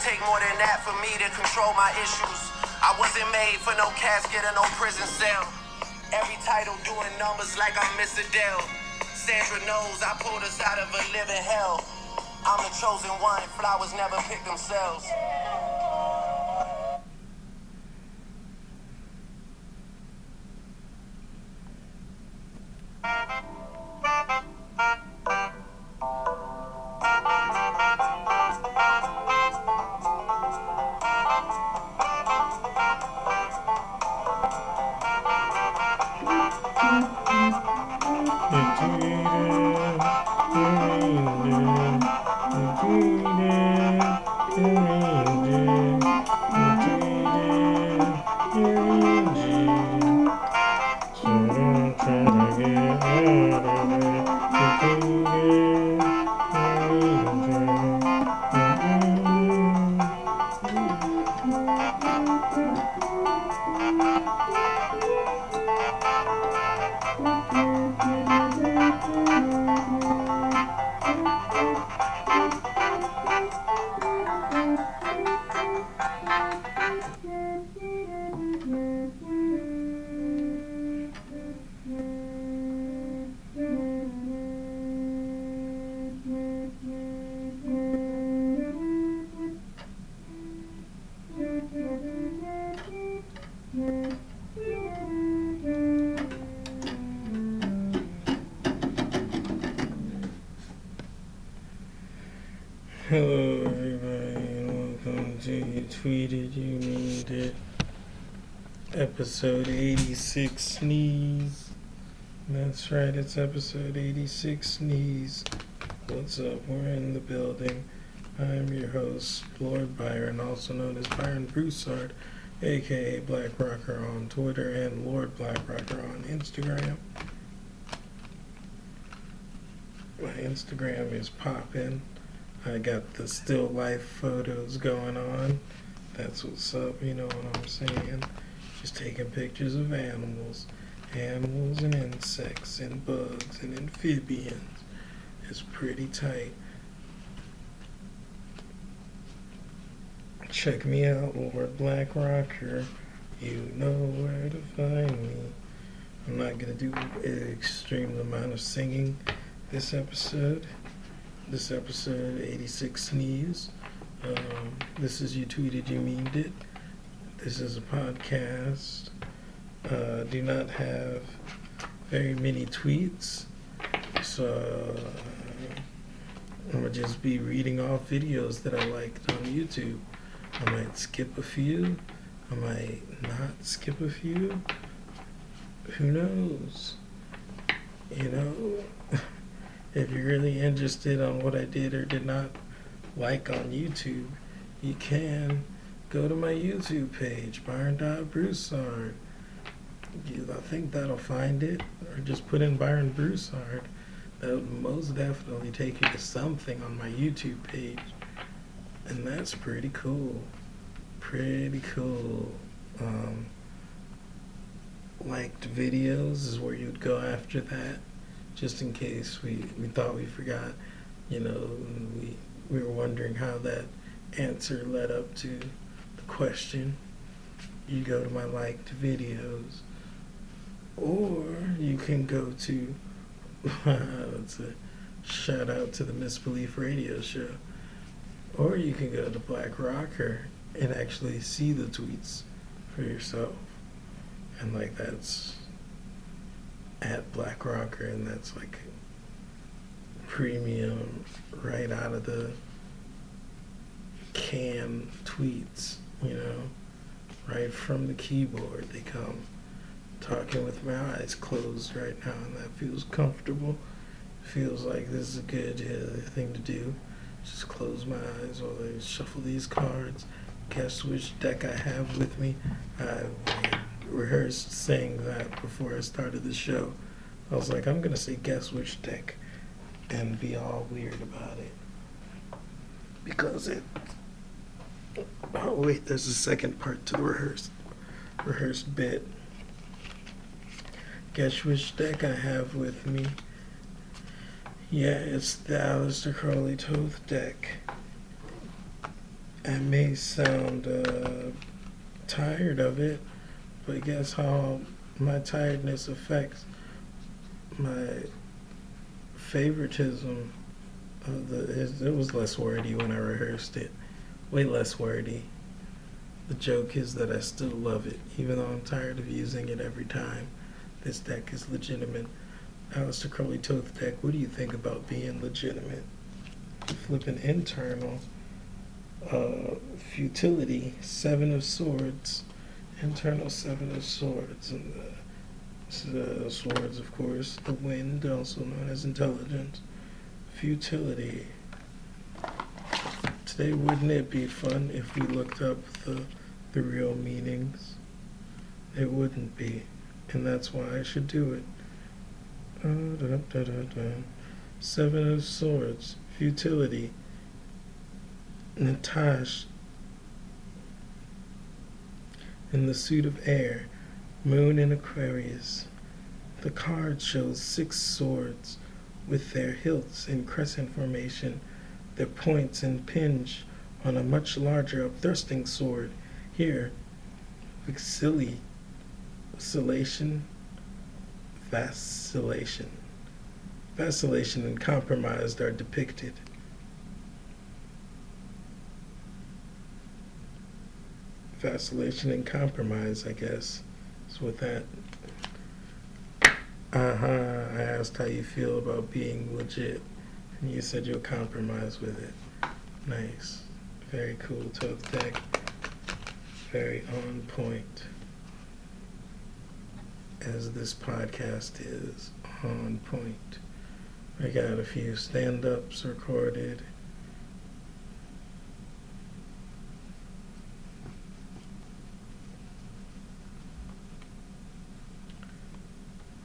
take more than that for me to control my issues. I wasn't made for no casket or no prison cell. Every title doing numbers like I'm Miss Adele. Sandra knows I pulled us out of a living hell. I'm the chosen one, flowers never pick themselves. Episode 86 Sneeze. That's right, it's episode 86 Sneeze. What's up? We're in the building. I'm your host, Lord Byron, also known as Byron Broussard, aka Black Rocker on Twitter and Lord Black Rocker on Instagram. My Instagram is poppin'. I got the still life photos going on. That's what's up, you know what I'm saying? Just taking pictures of animals, animals and insects and bugs and amphibians. It's pretty tight. Check me out, Lord Black Rocker. You know where to find me. I'm not gonna do an extreme amount of singing this episode this episode 86 sneeze um, this is you tweeted you memed it this is a podcast. Uh, do not have very many tweets so uh, i'm gonna just be reading off videos that i liked on youtube. I might skip a few. I might not skip a few. Who knows? You know? If you're really interested on what I did or did not like on YouTube, you can go to my YouTube page, Byron Broussard. You, I think that'll find it, or just put in Byron Broussard. That would most definitely take you to something on my YouTube page, and that's pretty cool. Pretty cool. Um, liked videos is where you'd go after that just in case we, we thought we forgot, you know, we, we were wondering how that answer led up to question. You go to my liked videos, or you can go to, that's a shout out to the Misbelief Radio Show, or you can go to Black Rocker and actually see the tweets for yourself. And like that's at Black Rocker, and that's like premium right out of the can tweets, you know, right from the keyboard. They come talking with my eyes closed right now, and that feels comfortable. Feels like this is a good uh, thing to do. Just close my eyes while I shuffle these cards. Guess which deck I have with me. I rehearsed saying that before I started the show. I was like, I'm gonna say guess which deck and be all weird about it. Because it Oh wait, there's a second part to the rehearsed rehearsed bit. Guess which deck I have with me. Yeah, it's the Aleister Crowley Thoth deck. I may sound uh, tired of it, but guess how my tiredness affects my favoritism of the. It was less wordy when I rehearsed it, way less wordy. The joke is that I still love it, even though I'm tired of using it every time. This deck is legitimate. Aleister Crowley Thoth deck, what do you think about being legitimate? Flipping internal. Uh, futility, Seven of Swords. Internal Seven of Swords. And the uh, swords, of course. The wind, also known as intelligence. Futility. Today, wouldn't it be fun if we looked up the the real meanings. It wouldn't be, and that's why I should do it. Seven of Swords, futility. Netzach in the suit of air, moon in Aquarius. The card shows six swords with their hilts in crescent formation, their points impinge on a much larger upthrusting sword here, vacilli, vacillation, vacillation. Vacillation and compromise are depicted. Vacillation and compromise, I guess, is what that. Uh huh. I asked how you feel about being legit, and you said you'll compromise with it. Nice. Very cool. Tough deck very on point as this podcast is on point. I got a few stand ups recorded.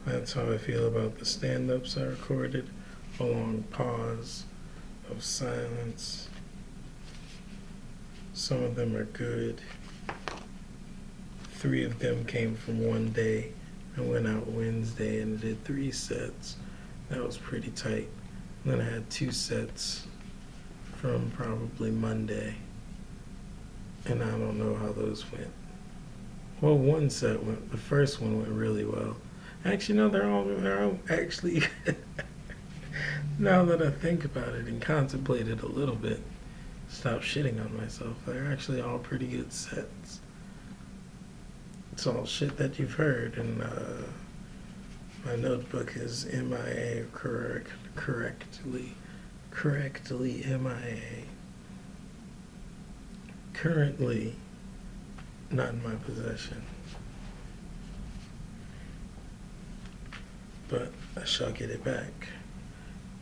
That's how I feel about the stand ups I recorded. A long pause of silence. Some of them are good three of them came from one day. I went out Wednesday and did three sets. That was pretty tight. And then I had two sets from probably Monday. And I don't know how those went. Well, one set went, the first one went really well. Actually, no, they're all, they're all actually, now that I think about it and contemplate it a little bit, stop shitting on myself, they're actually all pretty good sets. It's all shit that you've heard, and uh, my notebook is MIA correct, correctly, correctly MIA. Currently, not in my possession, but I shall get it back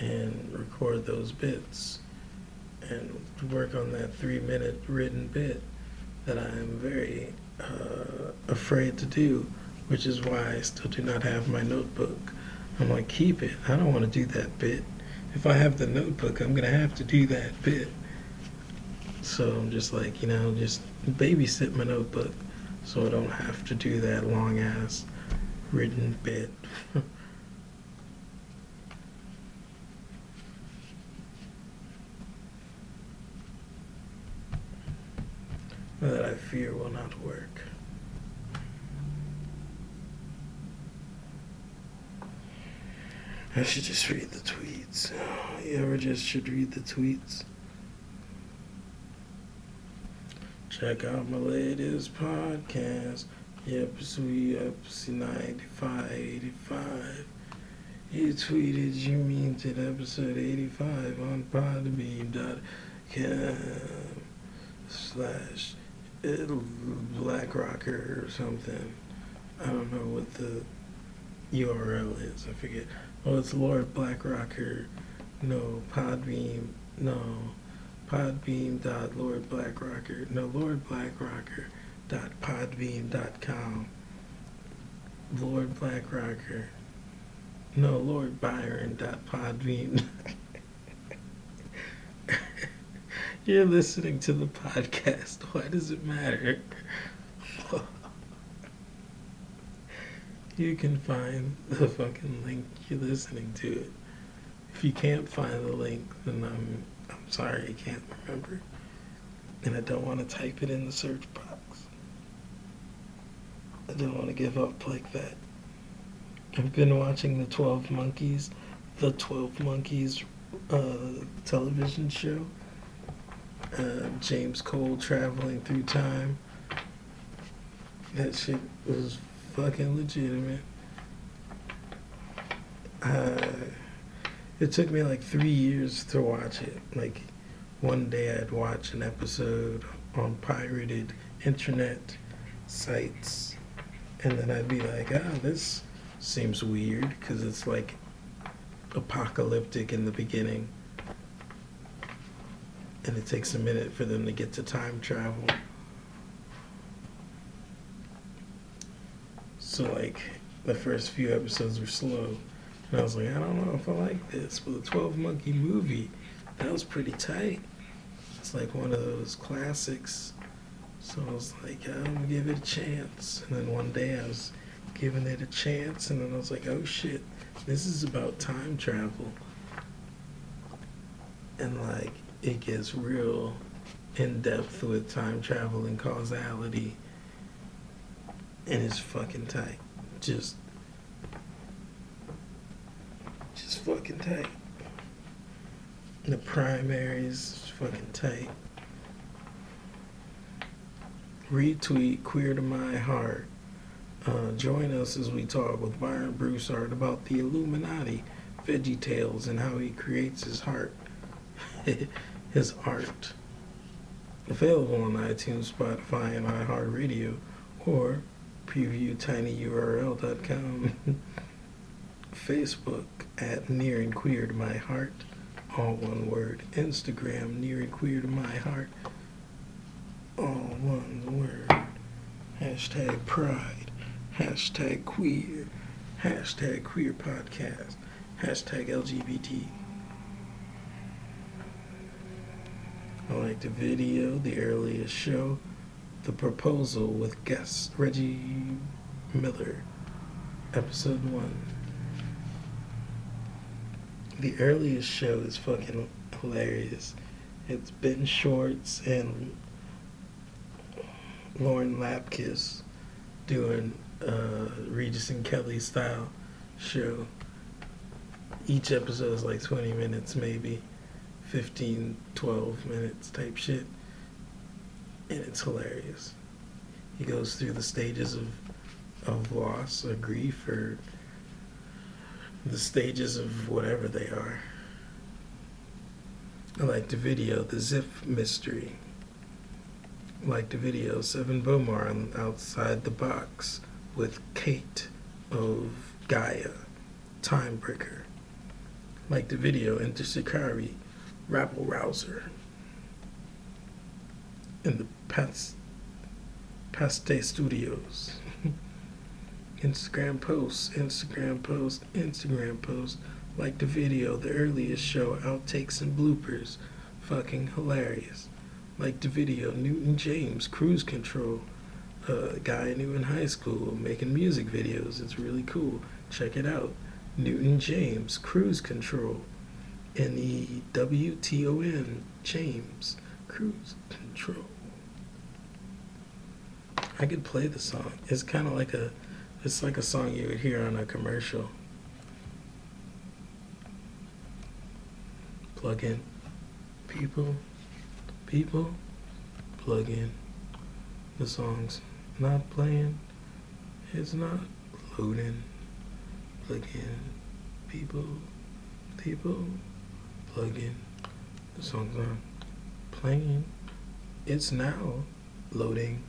and record those bits and work on that three minute written bit that I am very uh, afraid to do, which is why I still do not have my notebook. I'm like, keep it. I don't want to do that bit. If I have the notebook, I'm going to have to do that bit. So I'm just like, you know, just babysit my notebook so I don't have to do that long ass written bit. that I fear will not work. I should just read the tweets. You ever just should read the tweets? Check out my latest podcast. Yep, sweet episode 95, 85. You tweeted you mean to episode 85 on podbean.com slash Black Rocker or something. I don't know what the URL is. I forget. Oh, it's Lord Black Rocker. No, Podbean. No, Podbean dot Lord Black Rocker. No, Lord Black Rocker dot Podbean dot com. Lord Black Rocker. No, Lord Byron dot Podbean. You're listening to the podcast. Why does it matter? you can find the fucking link you're listening to it. If you can't find the link, then I'm I'm sorry you can't remember. and I don't want to type it in the search box. I don't want to give up like that. I've been watching the 12 Monkeys, the 12 Monkeys uh, television show. Uh, James Cole traveling through time. That shit was fucking legitimate. Uh, it took me like three years to watch it. Like one day I'd watch an episode on pirated internet sites, and then I'd be like, ah, this seems weird because it's like apocalyptic in the beginning. And it takes a minute for them to get to time travel. So, like, the first few episodes were slow. And I was like, I don't know if I like this. But the 12 Monkey movie, that was pretty tight. It's like one of those classics. So I was like, I'm gonna give it a chance. And then one day I was giving it a chance, and then I was like, oh shit, this is about time travel. And like, it gets real in depth with time travel and causality. And it's fucking tight. Just just fucking tight. The primaries fucking tight. Retweet Queer to My Heart. Uh, join us as we talk with Byron Broussard about the Illuminati, Veggie Tales, and how he creates his heart, his art. Available on iTunes, Spotify, and iHeartRadio, or previewtinyurl.com. Facebook at Near and Queer to My Heart, all one word. Instagram, Near and Queer to My Heart, all one word. Hashtag Pride, hashtag Queer, hashtag Queer Podcast, hashtag LGBT. The video, the earliest show, the proposal with guest Reggie Miller, episode one. The earliest show is fucking hilarious. It's Ben Schwartz and Lauren Lapkus doing uh, Regis and Kelly style show. Each episode is like 20 minutes, maybe 15, 12 minutes type shit. And it's hilarious. He goes through the stages of, of loss or grief or the stages of whatever they are. I like the video, The Zip Mystery. I like the video, Seven Bomar on Outside the Box with Kate of Gaia, Timebreaker. I like the video, Enter Shikari, Rabble Rouser. In the Past, Paste Studios. Instagram posts, Instagram post, Instagram post. Like the video, the earliest show, outtakes and bloopers. Fucking hilarious. Like the video, Newton James, Cruise Control. A guy I knew in high school making music videos. It's really cool. Check it out. Newton James, Cruise Control. N E W T O N, James, Cruise Control. I could play the song. It's kind of like a it's like a song you would hear on a commercial. Plug in. People, people, plug in. The song's not playing. It's not loading. Plug in. People, people, plug. The song's not playing. It's now loading.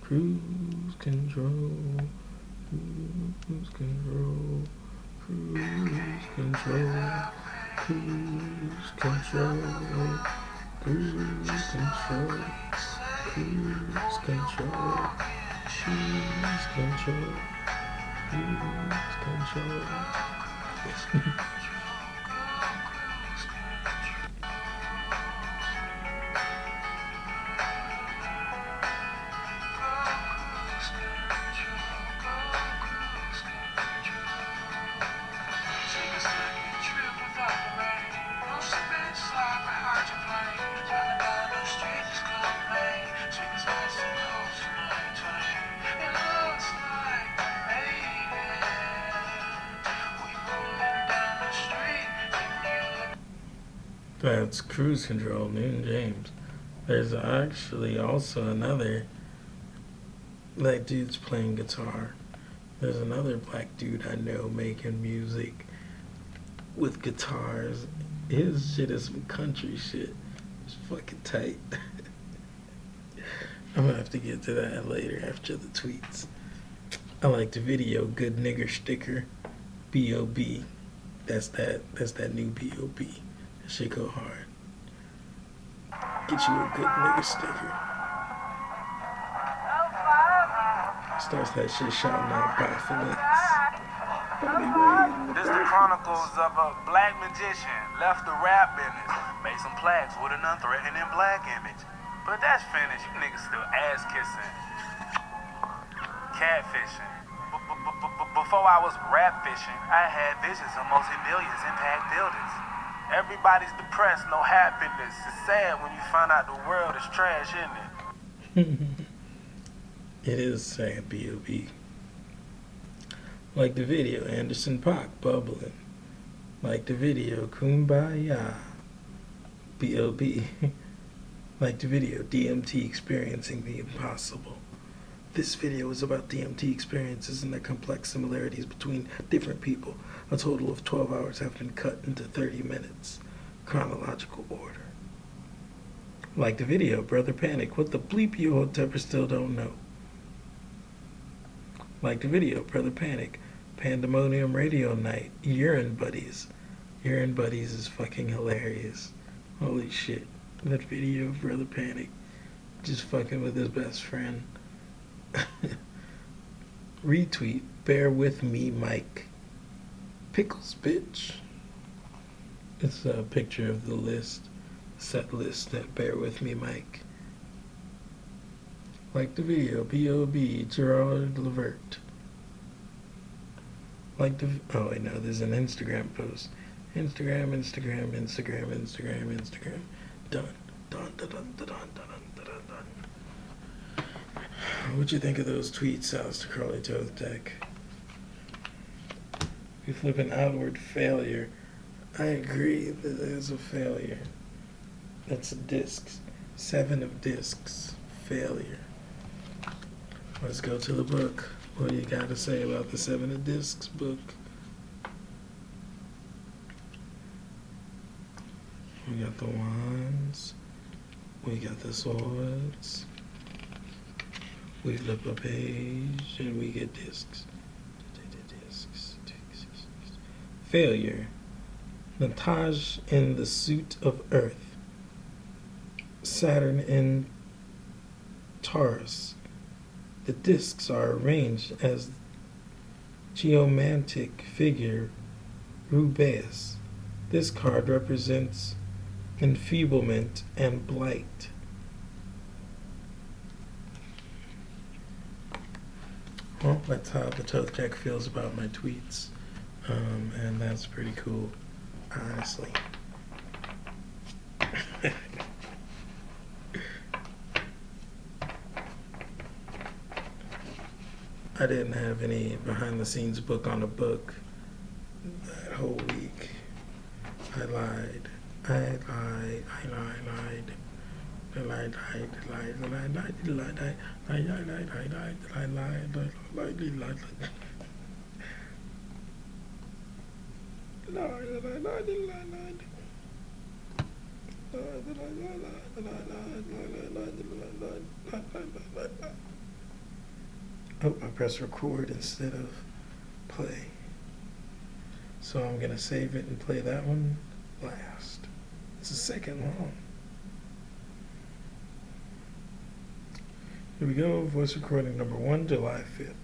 Cruise control. Cruise control, cruise control, cruise control, cruise control, cruise control, cruise control, cruise control. Cruise Control, Newton James. There's actually also another. That dude's playing guitar. There's another black dude I know making music with guitars. His shit is some country shit. It's fucking tight. I'm gonna have to get to that later after the tweets. I like the video Good Nigger Sticker. B.O.B. That's that that's that new B.O.B. That shit go hard. Get you a good nigger sticker. Starts that shit shouting out Baphomet. This the chronicles of a black magician. Left the rap business. Made some plaques with an unthreatening black image. But that's finished. You niggas still ass kissing. Catfishing. Before I was rap fishing, I had visions of multi-millions impact buildings. Everybody's depressed, no happiness. It's sad when you find out the world is trash, isn't it? it is sad, B.O.B. Like the video, Anderson .Paak bubbling. Like the video, Kumbaya. B.O.B. like the video, DMT experiencing the impossible. This video is about DMT experiences and the complex similarities between different people. A total of 12 hours have been cut into 30 minutes. Chronological order. Like the video, Brother Panic, what the bleep you Hoteper still don't know. Like the video, Brother Panic, Pandemonium Radio Night, Urine Buddies. Urine Buddies is fucking hilarious. Holy shit. That video of Brother Panic just fucking with his best friend. Retweet, bear with me, Mike. Pickles, bitch. It's a picture of the list, set list that bear with me, Mike. Like the video, B.O.B. Gerard Levert. Like the, oh I know, there's an Instagram post. Instagram, Instagram, Instagram, Instagram, Instagram. Done. Done, done, done, done, done. What'd you think of those tweets, Aleister Crowley Thoth Deck? We flip an outward failure. I agree that a failure. That's a disc. Seven of discs. Failure. Let's go to the book. What do you got to say about the Seven of Discs book? We got the wands. We got the swords. We flip a page and we get discs. Discs. Failure. Netzach in the suit of Earth. Saturn in Taurus. The discs are arranged as geomantic figure Rubeus. This card represents enfeeblement and blight. Well, that's how the Thoth Jack feels about my tweets. Um, and that's pretty cool, honestly. I didn't have any behind the scenes book on a book that whole week. I lied. I lied. I lied. lied. Oh, I press record instead of play. So I'm going to save it and play that one last. It's a second long. Here we go, voice recording number one, July 5th.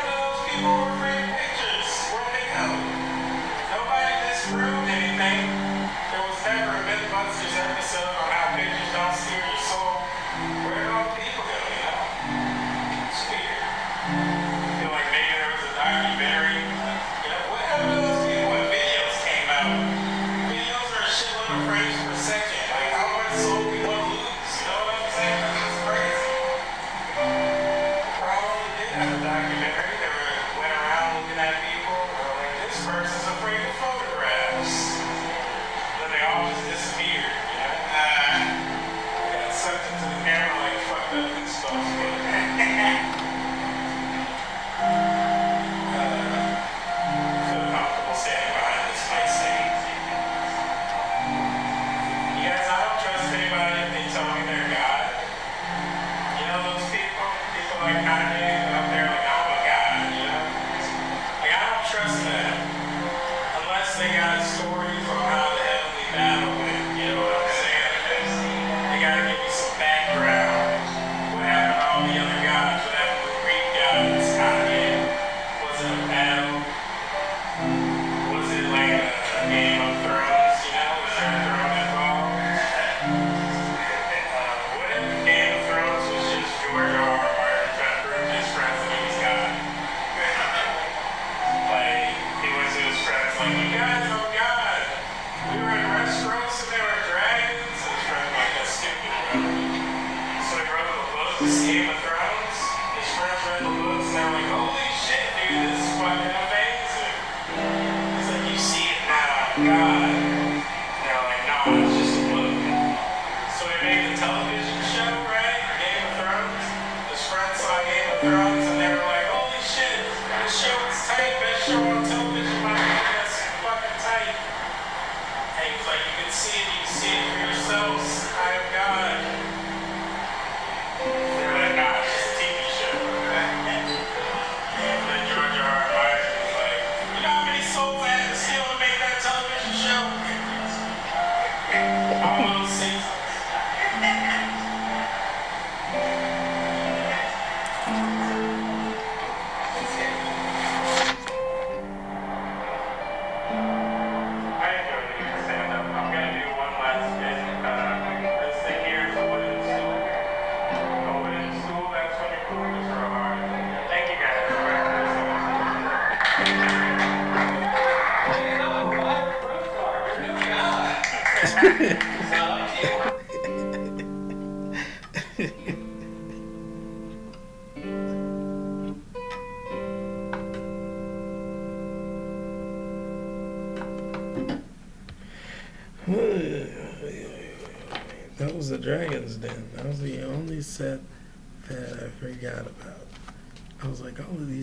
So I drove a boat,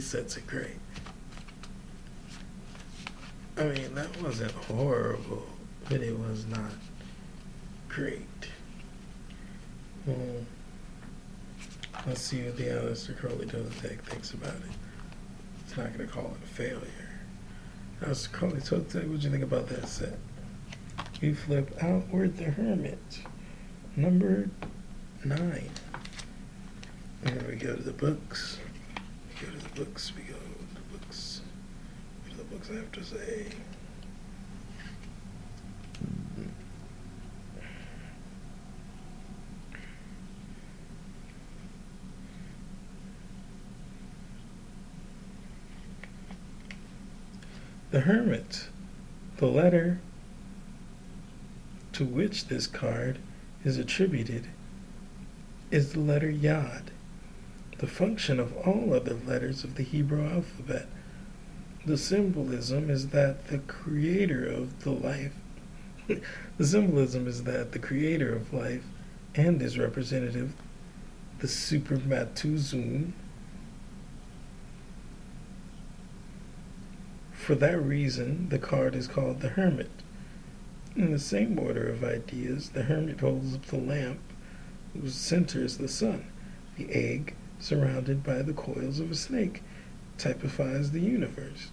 sets a great. I mean, that wasn't horrible, but it was not great. Well, let's see what the Aleister Crowley Totem Tag thinks about it. It's not going to call it a failure. Aleister Crowley Totem Tag, what do you think about that set? We flip Outward the Hermit, number nine. And we go to the books go to the books, we go to the books. Go to the books, I have to say. The Hermit, the letter to which this card is attributed, is the letter Yod the function of all other letters of the Hebrew alphabet. The symbolism is that the creator of the life the symbolism is that the creator of life and his representative, the Spermatozoon, for that reason, the card is called the hermit. In the same order of ideas, the hermit holds up the lamp whose center is the sun, the egg, surrounded by the coils of a snake, typifies the universe,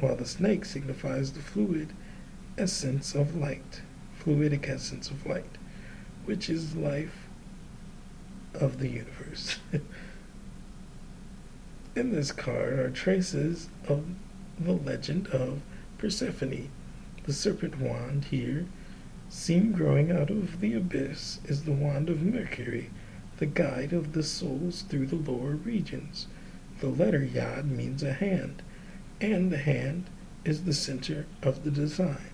while the snake signifies the fluid essence of light, fluidic essence of light, which is life of the universe. In this card are traces of the legend of Persephone. The serpent wand here, seen growing out of the abyss, is the wand of Mercury the guide of the souls through the lower regions. The letter Yod means a hand, and the hand is the center of the design.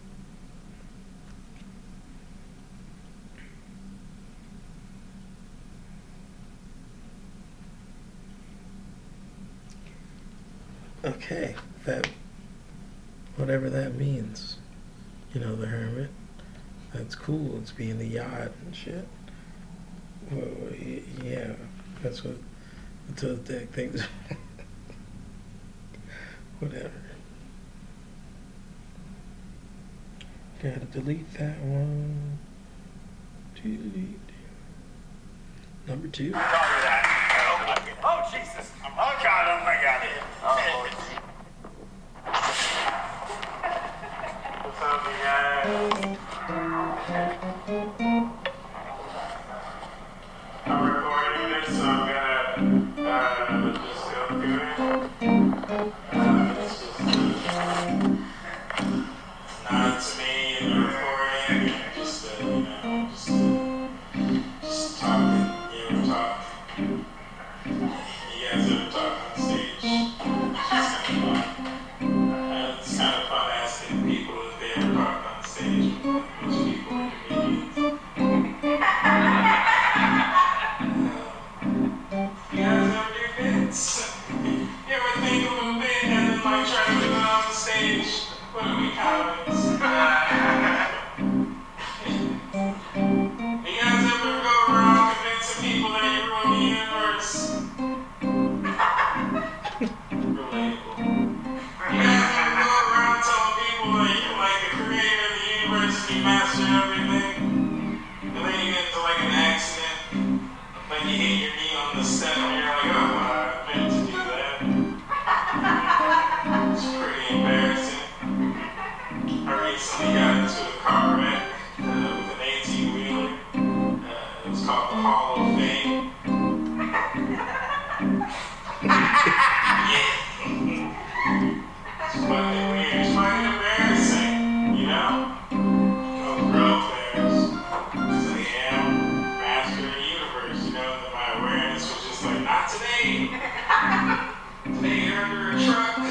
Okay, that whatever that means, you know, the hermit. That's cool. It's being the yod and shit. Well, yeah, that's what the the things. Whatever. Gotta delete that one. Delete. Number two. driver a truck.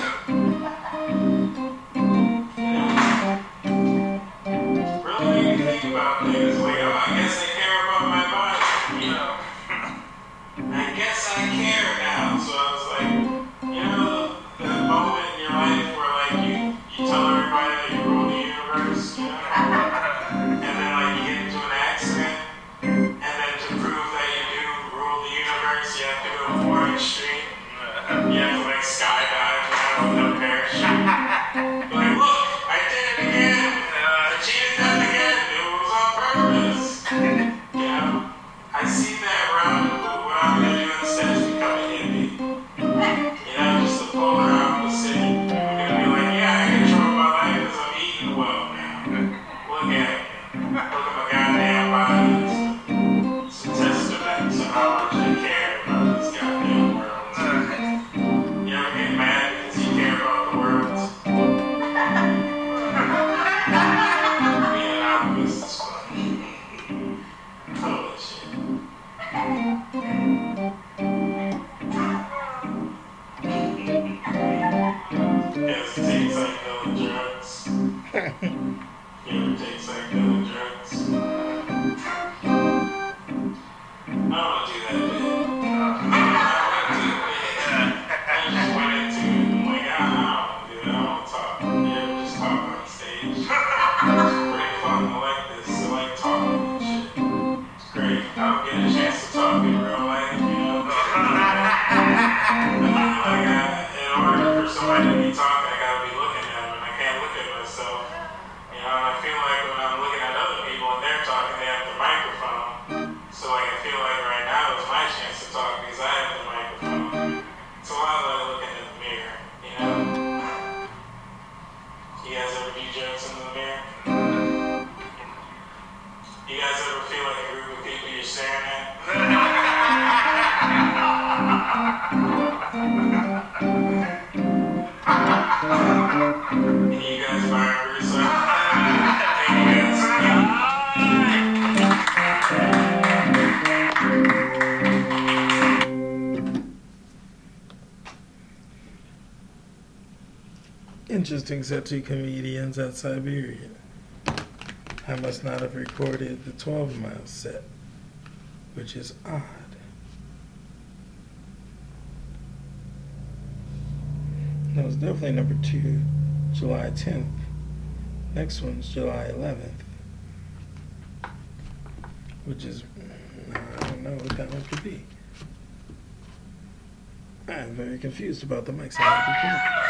interesting set two comedians at Siberia. I must not have recorded the 12 mile set, which is odd. That was definitely number two, July 10th. Next one's July 11th, which is, I don't know what that one could be. I'm very confused about the mics I have.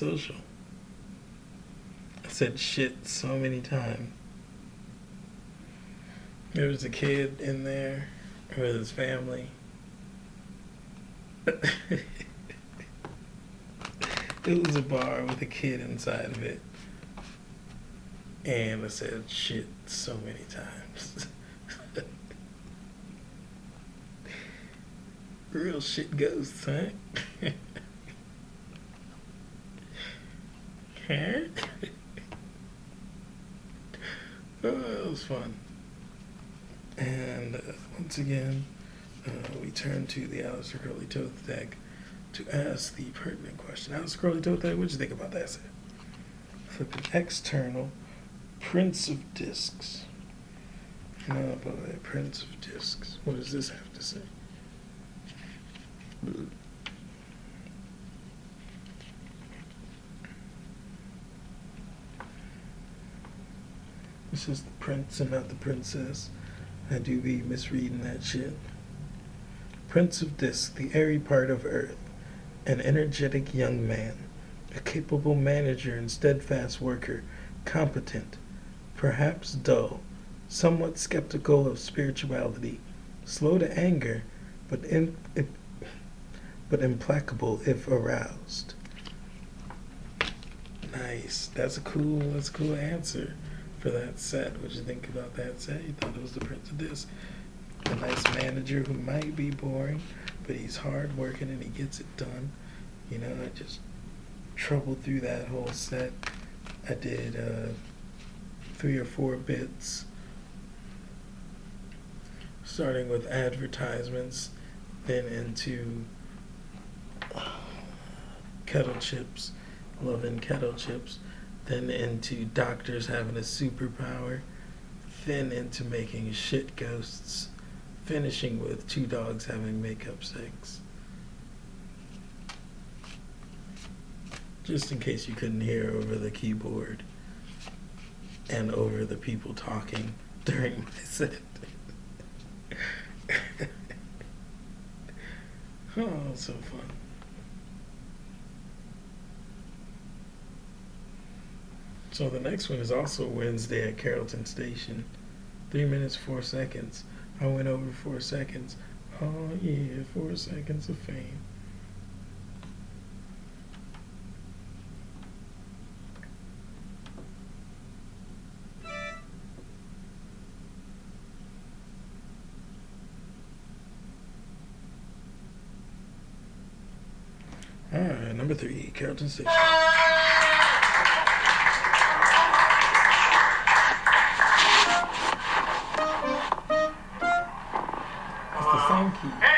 Social. I said shit so many times. There was a kid in there with his family. it was a bar with a kid inside of it. And I said shit so many times. Real shit ghosts, huh? Huh? oh, it was fun. And uh, once again, uh, we turn to the Aleister Crowley Thoth deck to ask the pertinent question. Aleister Crowley Thoth deck, what'd you think about that set? Flip an external Prince of Discs. Oh boy, Prince of Discs. What does this have to say? This is the prince and not the princess. I do be misreading that shit. Prince of Disc, the airy part of Earth, an energetic young man, a capable manager and steadfast worker, competent, perhaps dull, somewhat skeptical of spirituality, slow to anger, but in, if, but implacable if aroused. Nice. That's a cool. That's a cool answer for that set. What'd you think about that set? You thought it was the Prince of Disc. A nice manager who might be boring, but he's hard working and he gets it done. You know, I just troubled through that whole set. I did uh, three or four bits, starting with advertisements, then into kettle chips, loving kettle chips, then into doctors having a superpower, then into making shit ghosts, finishing with two dogs having makeup sex. Just in case you couldn't hear over the keyboard and over the people talking during my set. oh, so fun. So the next one is also Wednesday at Carrollton Station. Three minutes, four seconds. I went over four seconds. Oh, yeah, four seconds of fame. All right, number three, Carrollton Station. Frank.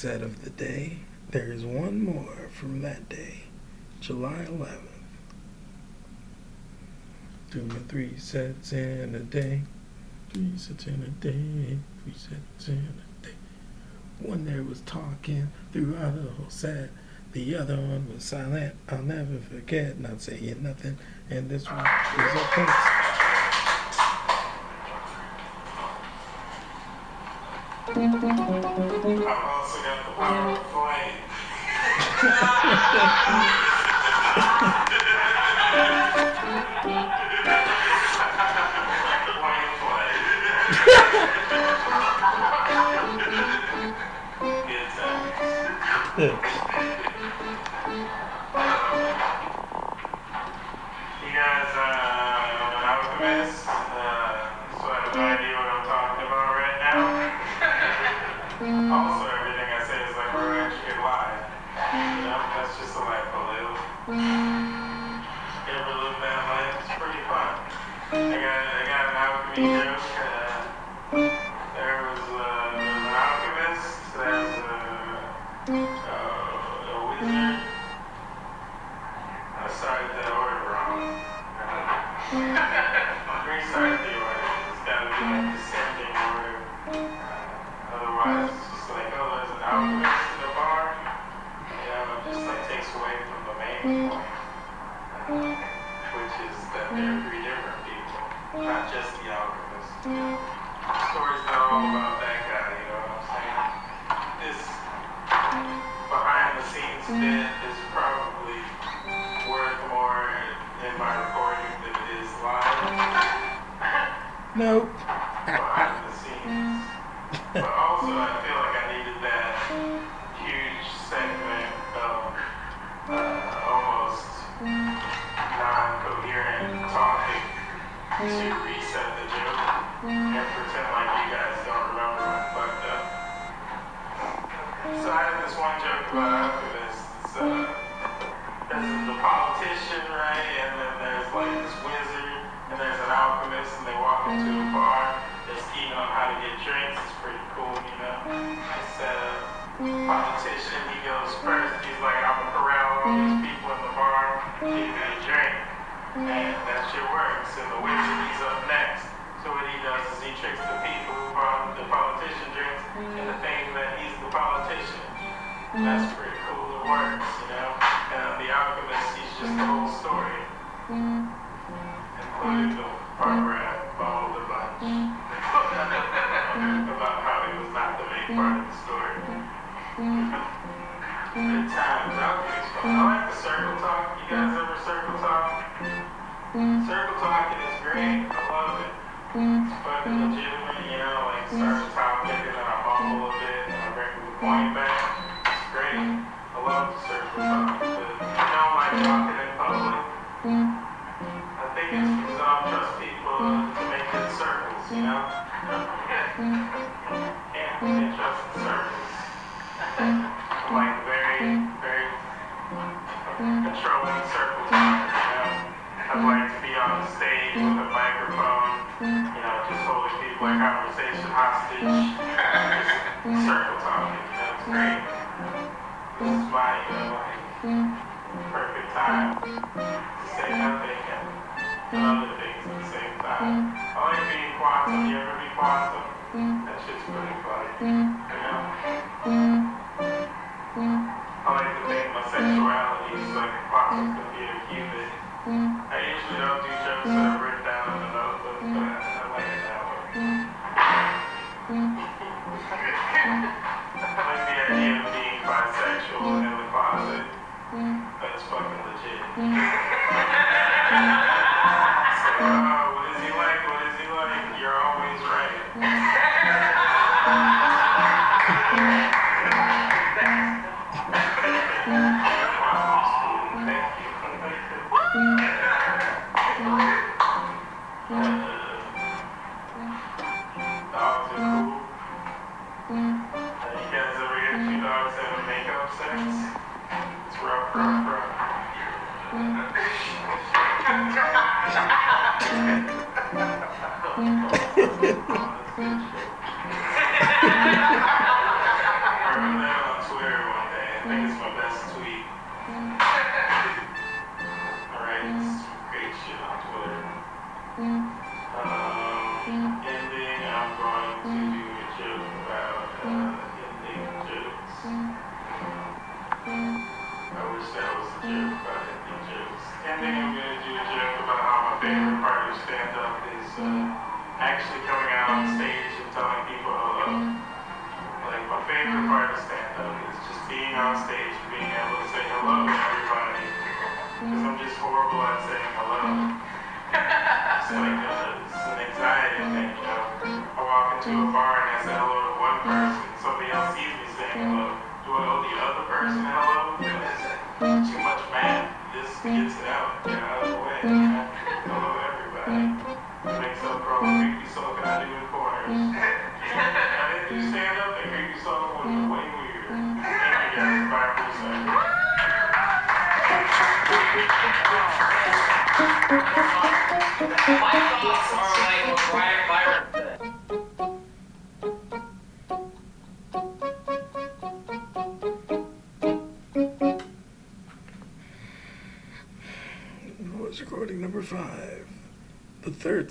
said of the day, there is one more from that day, July 11th. Two and three sets in a day, three sets in a day, three sets in a day. One there was talking throughout the whole set. The other one was silent. I'll never forget, not saying nothing. And this one is a. Thank you. I've also got the power of flame. Yeah. tricks the people from the politician drinks and the thing that he's the politician. That's pretty cool. It works. Bye.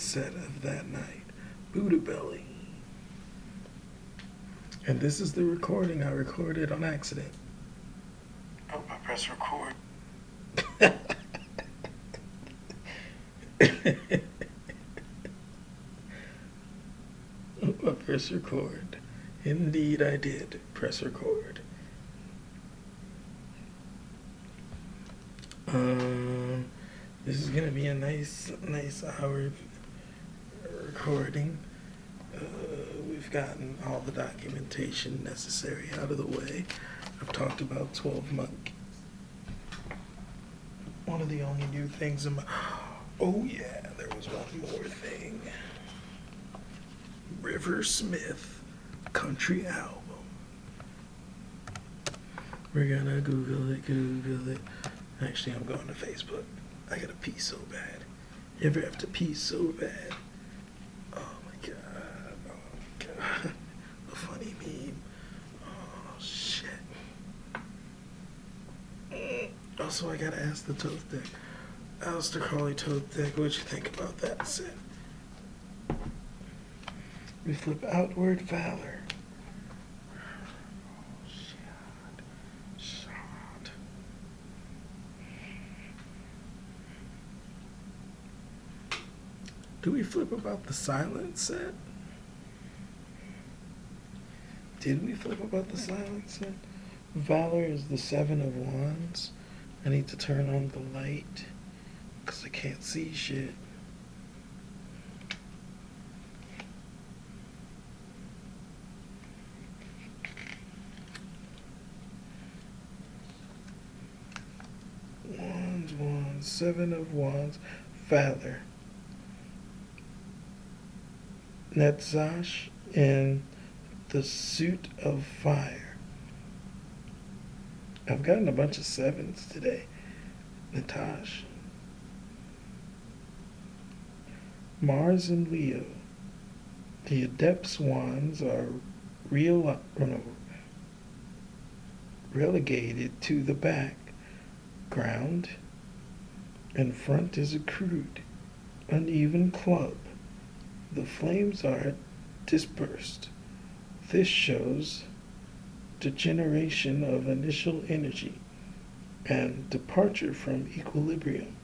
set of that night, Buddha Belly. And this is the recording I recorded on accident. Oh, I press record. I press record. Indeed, I did press record. Um, this is gonna be a nice, nice hour recording. Uh, we've gotten all the documentation necessary out of the way. I've talked about 12 monk. One of the only new things in my. Oh, yeah, there was one more thing. River Smith country album. We're gonna Google it, Google it. Actually, I'm going to Facebook. I gotta pee so bad. You ever have to pee so bad? Oh my god. Oh my god. A funny meme. Oh shit. Mm. Also, I gotta ask the Thoth Deck. Aleister Crowley Thoth Deck, what'd you think about that set? We flip outward valor. Oh. Do we flip about the silent set? Did we flip about the silent set? Valor is the seven of wands. I need to turn on the light because I can't see shit. Wands, wands, seven of wands, Valor. Netzach in the suit of fire. I've gotten a bunch of sevens today. Netzach. Mars and Leo. The Adept's wands are real, uh, no, relegated to the background, and front is a crude, uneven club. The flames are dispersed. This shows degeneration of initial energy and departure from equilibrium.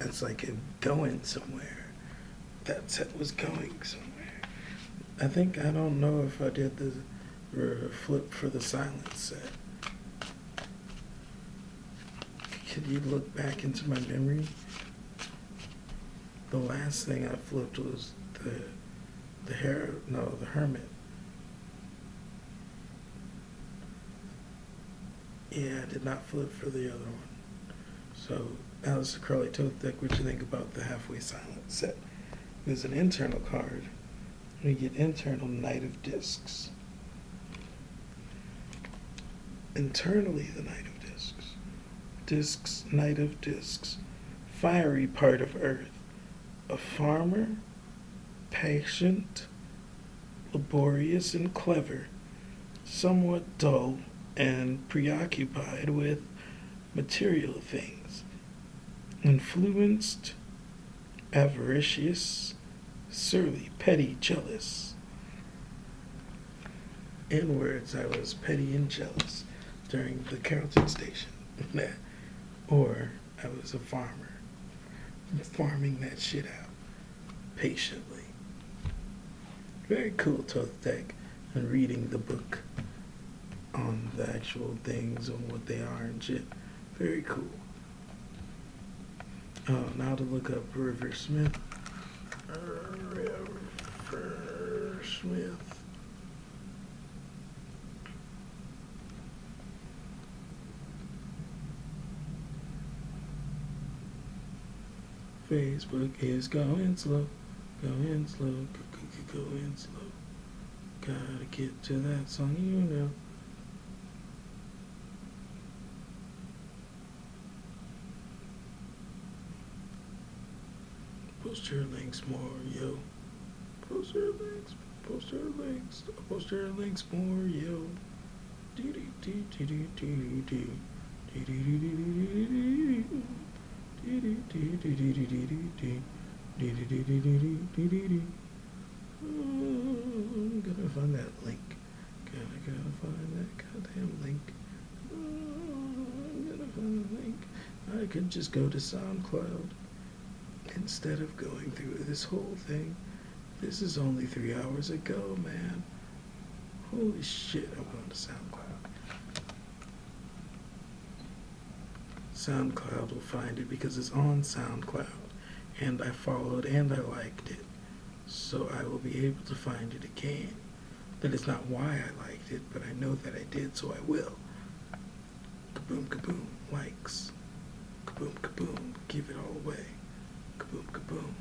It's like it going somewhere. That set was going somewhere. I think I don't know if I did the flip for the silent set. Could you look back into my memory? The last thing I flipped was the the hair no the hermit. Yeah, I did not flip for the other one. So Aleister Crowley Thoth Deck, what you think about the halfway silent set? There's an internal card. We get internal Knight of Discs. Internally the Knight of Discs. Discs, Knight of Discs. Fiery part of Earth. A farmer, patient, laborious and clever, somewhat dull and preoccupied with material things, influenced, avaricious, surly, petty, jealous. In words, I was petty and jealous during the counting station. or I was a farmer, farming that shit out patiently. Very cool Thoth Deck and reading the book on the actual things and what they are and shit. Very cool. Oh, now to look up River Smith. River Smith. Facebook is going slow, going slow, going slow. Gotta get to that song, you know. Post your links more, yo. Post your links, post your links, post your links more, yo. Do do do do do do do. Do do do do do do do I'm gonna find that link. Gotta gotta find that goddamn link. Mm, I'm gonna I could just go to SoundCloud instead of going through this whole thing. This is only three hours ago, man. Holy shit, I'm going to SoundCloud. SoundCloud will find it because it's on SoundCloud. And I followed and I liked it. So I will be able to find it again. That is not why I liked it, but I know that I did, so I will. Kaboom, kaboom, likes. Kaboom, kaboom, give it all away. Kaboom, kaboom.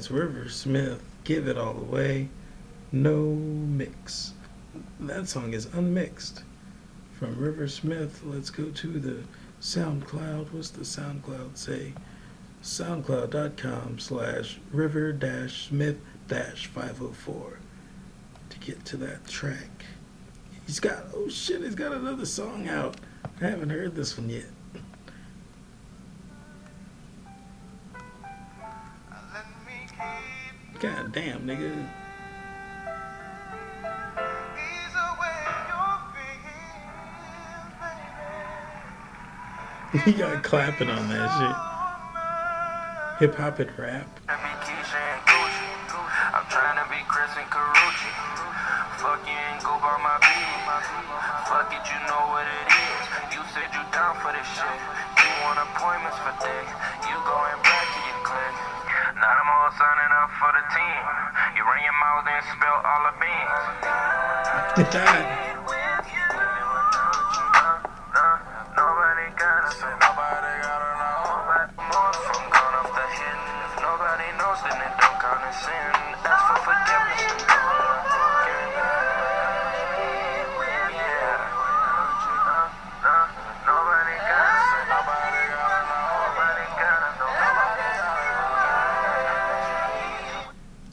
That's River Smith. Give it all away. No mix. That song is unmixed. From River Smith, let's go to the SoundCloud. What's the SoundCloud say? SoundCloud.com slash river dash smith dash 504 to get to that track. He's got, oh shit, he's got another song out. I haven't heard this one yet. Damn, nigga. He got clapping on that shit. Hip hop and rap. Nobody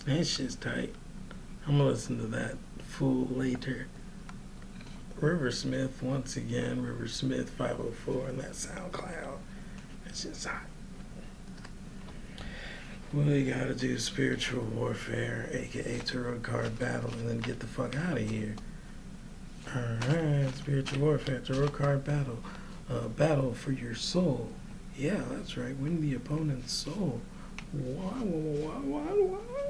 That shit's tight. I'm gonna listen to that full later. River Smith, once again, River Smith 504 and that SoundCloud. That shit's hot. We gotta do spiritual warfare, aka tarot card battle, and then get the fuck out of here. Alright, spiritual warfare, tarot card battle. Uh, battle for your soul. Yeah, that's right. Win the opponent's soul. Why, why, why, why, why?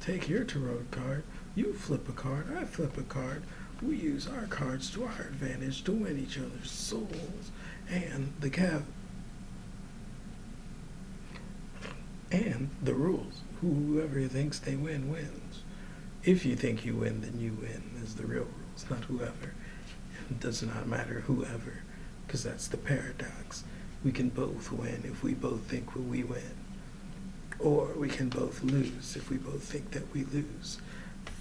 Take your tarot card. You flip a card. I flip a card. We use our cards to our advantage to win each other's souls and the cav and the rules. Whoever thinks they win wins. If you think you win, then you win. Is the real rules, not whoever. It does not matter whoever, because that's the paradox. We can both win if we both think we win, or we can both lose if we both think that we lose.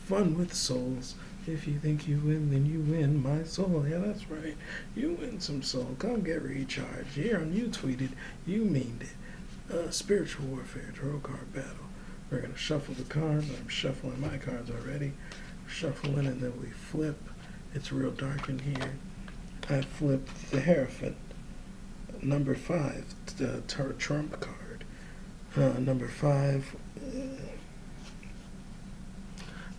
Fun with souls. If you think you win, then you win my soul. Yeah, that's right. You win some soul. Come get recharged. Here on you tweeted, you meaned it. Uh, spiritual warfare, tarot card battle. We're gonna shuffle the cards. I'm shuffling my cards already. Shuffling and then we flip. It's real dark in here. I flipped the Hierophant. Number five, the tar- trump card. Uh, number five. uh,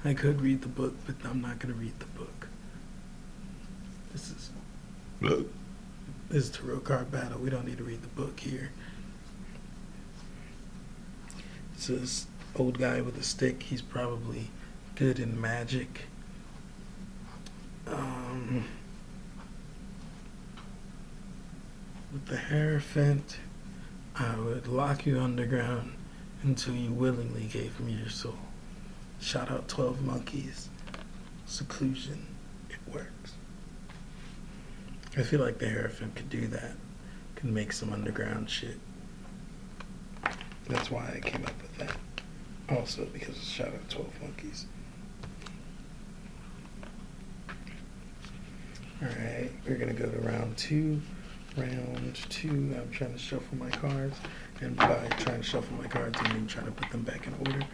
I could read the book, but I'm not gonna read the book. This is this is tarot card battle. We don't need to read the book here. It's this old guy with a stick. He's probably good in magic. Um, With the Hierophant, I would lock you underground until you willingly gave me your soul. Shout out 12 Monkeys. Seclusion. It works. I feel like the Hierophant could do that. Could make some underground shit. That's why I came up with that. Also because of shout out 12 Monkeys. Alright, we're gonna go to round two. Round two, I'm trying to shuffle my cards. And by trying to shuffle my cards, I mean trying to put them back in order.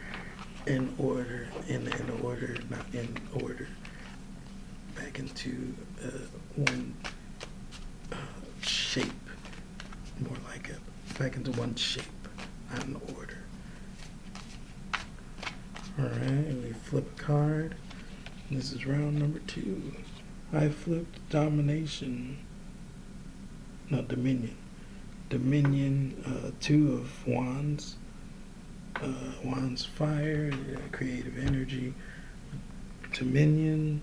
In order, in, in order, not in order. Back into uh, one uh, shape. More like it. Back into one shape, not in order. Alright, we flip a card. This is round number two. I flipped Domination. No, Dominion. Dominion, uh, two of Wands. Uh, wands fire, creative energy. Dominion.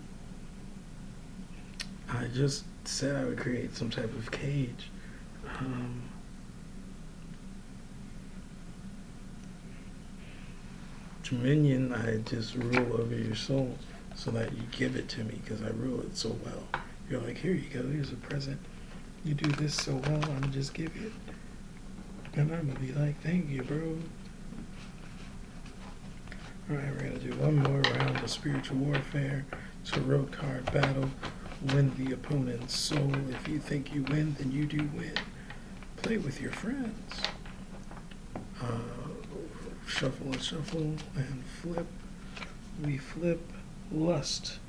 I just said I would create some type of cage. Um, Dominion, I just rule over your soul so that you give it to me because I rule it so well. You're like, here you go, here's a present. You do this so well, I'm just give it. And I'm gonna be like, thank you, bro. Alright, we're gonna do one more round of spiritual warfare. It's a road card battle. Win the opponent's soul. If you think you win, then you do win. Play with your friends. Uh, shuffle and shuffle and flip. We flip lust.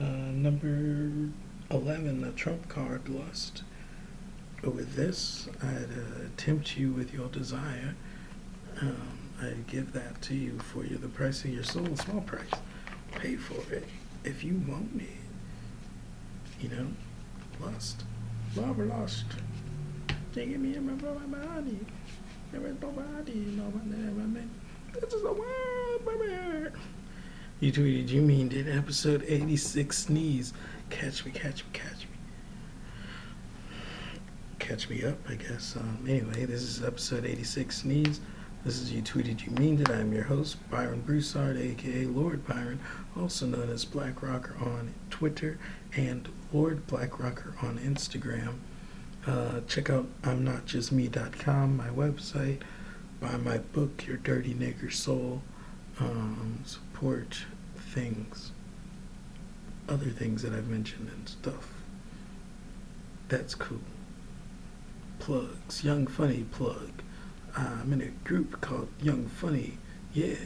Uh, number 11, a trump card, lust. With this, I'd uh, tempt you with your desire. Um, I'd give that to you for you. The price of your soul, small price. Pay for it if you want it. You know, lust. Love lust. Take me in my body. Every body, you know, name, This is a word. You tweeted, you mean did episode 86 sneeze. Catch me, catch me, catch me. Catch me up, I guess. Um, anyway, this is episode 86 sneeze. This is You Tweeted You Mean It. I'm your host, Byron Broussard, aka Lord Byron, also known as Black Rocker on Twitter and Lord Black Rocker on Instagram. Uh, check out I'm Not Just Me.com, my website. Buy my book, Your Dirty Nigger Soul. Um, support things, other things that I've mentioned and stuff. That's cool. Plugs, Young Funny plug. I'm in a group called Young Funny. Yeah,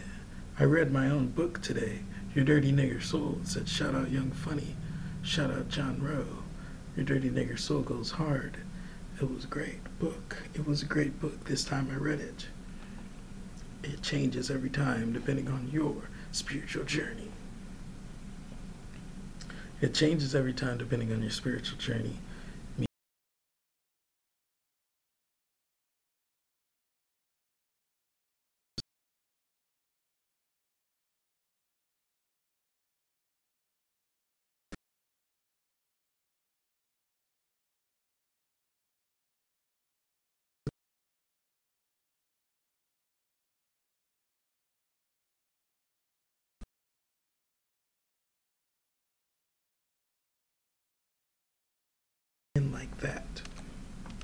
I read my own book today, Your Dirty Nigger Soul. It said, shout out Young Funny. Shout out John Rowe. Your Dirty Nigger Soul goes hard. It was a great book. It was a great book this time I read it. It changes every time depending on your spiritual journey. It changes every time depending on your spiritual journey.